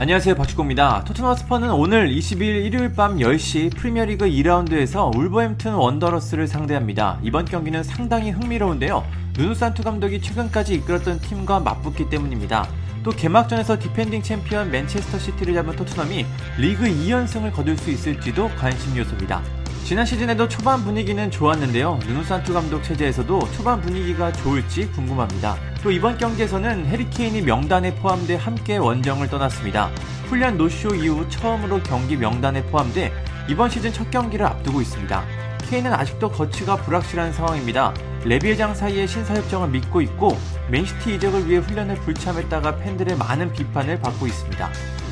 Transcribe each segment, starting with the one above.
안녕하세요 박주공입니다. 토트넘 홋스퍼는 오늘 22일 일요일 밤 10시 프리미어리그 2라운드에서 울버햄튼 원더러스를 상대합니다. 이번 경기는 상당히 흥미로운데요. 누누 산투 감독이 최근까지 이끌었던 팀과 맞붙기 때문입니다. 또 개막전에서 defending 챔피언 맨체스터 시티를 잡은 토트넘이 리그 2연승을 거둘 수 있을지도 관심 요소입니다. 지난 시즌에도 초반 분위기는 좋았는데요. 누누산투 감독 체제에서도 초반 분위기가 좋을지 궁금합니다. 또 이번 경기에서는 해리케인이 명단에 포함돼 함께 원정을 떠났습니다. 훈련 노쇼 이후 처음으로 경기 명단에 포함돼 이번 시즌 첫 경기를 앞두고 있습니다. 케인은 아직도 거취가 불확실한 상황입니다. 레비 회장 사이의 신사협정을 믿고 있고 맨시티 이적을 위해 훈련을 불참했다가 팬들의 많은 비판을 받고 있습니다.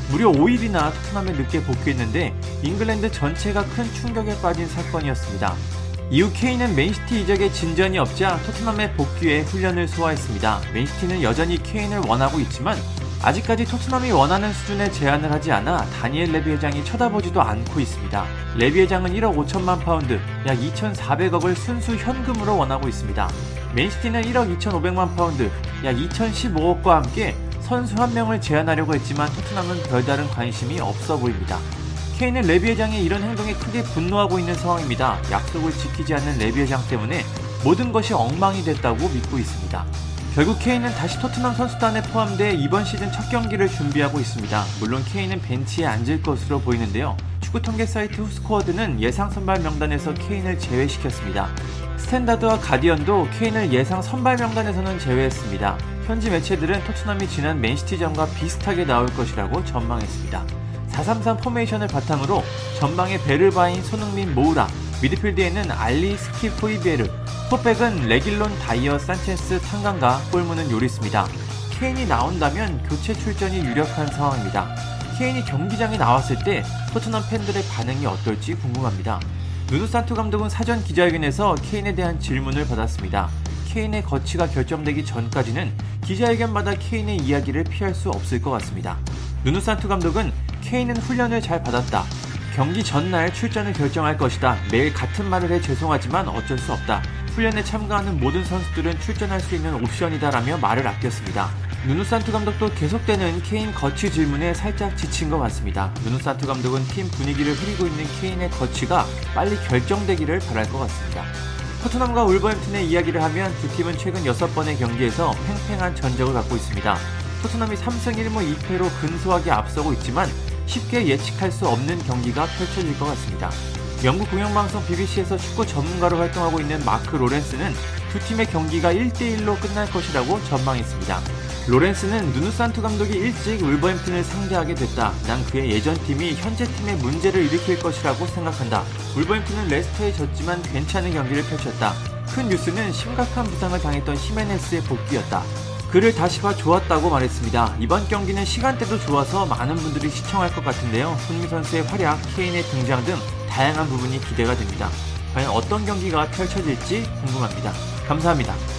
무려 5일이나 토트넘에 늦게 복귀했는데 잉글랜드 전체가 큰 충격에 빠진 사건이었습니다. 이후 케인은 맨시티 이적에 진전이 없자 토트넘에 복귀해 훈련을 소화했습니다. 맨시티는 여전히 케인을 원하고 있지만 아직까지 토트넘이 원하는 수준의 제안을 하지 않아 다니엘 레비 회장이 쳐다보지도 않고 있습니다. 레비 회장은 1억 5천만 파운드, 약 2,400억을 순수 현금으로 원하고 있습니다. 맨시티는 1억 2,500만 파운드, 약 2,015억과 함께 선수 한 명을 제안하려고 했지만 토트넘은 별다른 관심이 없어 보입니다. 케인은 레비 회장의 이런 행동에 크게 분노하고 있는 상황입니다. 약속을 지키지 않는 레비 회장 때문에 모든 것이 엉망이 됐다고 믿고 있습니다. 결국 케인은 다시 토트넘 선수단에 포함돼 이번 시즌 첫 경기를 준비하고 있습니다. 물론 케인은 벤치에 앉을 것으로 보이는데요. 축구 통계 사이트 후스코어드는 예상 선발 명단에서 케인을 제외시켰습니다. 스탠다드와 가디언도 케인을 예상 선발 명단에서는 제외했습니다. 현지 매체들은 토트넘이 지난 맨시티전과 비슷하게 나올 것이라고 전망했습니다. 433 포메이션을 바탕으로 전방에 베르바인, 손흥민, 모우라, 미드필드에는 알리, 스킵, 호이비에르, 포백은 레길론, 다이어, 산체스, 탕강가, 골문은 요리스입니다. 케인이 나온다면 교체 출전이 유력한 상황입니다. 케인이 경기장에 나왔을 때 토트넘 팬들의 반응이 어떨지 궁금합니다. 누누 산투 감독은 사전 기자회견에서 케인에 대한 질문을 받았습니다. 케인의 거취가 결정되기 전까지는 기자회견마다 케인의 이야기를 피할 수 없을 것 같습니다. 누누 산투 감독은 케인은 훈련을 잘 받았다. 경기 전날 출전을 결정할 것이다. 매일 같은 말을 해 죄송하지만 어쩔 수 없다. 훈련에 참가하는 모든 선수들은 출전할 수 있는 옵션이다라며 말을 아꼈습니다. 누누산투 감독도 계속되는 케인 거치 질문에 살짝 지친 것 같습니다. 누누산투 감독은 팀 분위기를 흐리고 있는 케인의 거치가 빨리 결정되기를 바랄 것 같습니다. 토트넘과 울버햄튼의 이야기를 하면 두 팀은 최근 6번의 경기에서 팽팽한 전적을 갖고 있습니다. 토트넘이 3승 1무 2패로 근소하게 앞서고 있지만 쉽게 예측할 수 없는 경기가 펼쳐질 것 같습니다. 영국 공영방송 BBC에서 축구 전문가로 활동하고 있는 마크 로렌스는 두 팀의 경기가 1대1로 끝날 것이라고 전망했습니다. 로렌스는 누누산투 감독이 일찍 울버햄튼을 상대하게 됐다. 난 그의 예전 팀이 현재 팀의 문제를 일으킬 것이라고 생각한다. 울버햄튼은 레스터에 졌지만 괜찮은 경기를 펼쳤다. 큰 뉴스는 심각한 부상을 당했던 히메네스의 복귀였다. 그를 다시 봐 좋았다고 말했습니다. 이번 경기는 시간대도 좋아서 많은 분들이 시청할 것 같은데요. 손미 선수의 활약, 케인의 등장 등 다양한 부분이 기대가 됩니다. 과연 어떤 경기가 펼쳐질지 궁금합니다. 감사합니다.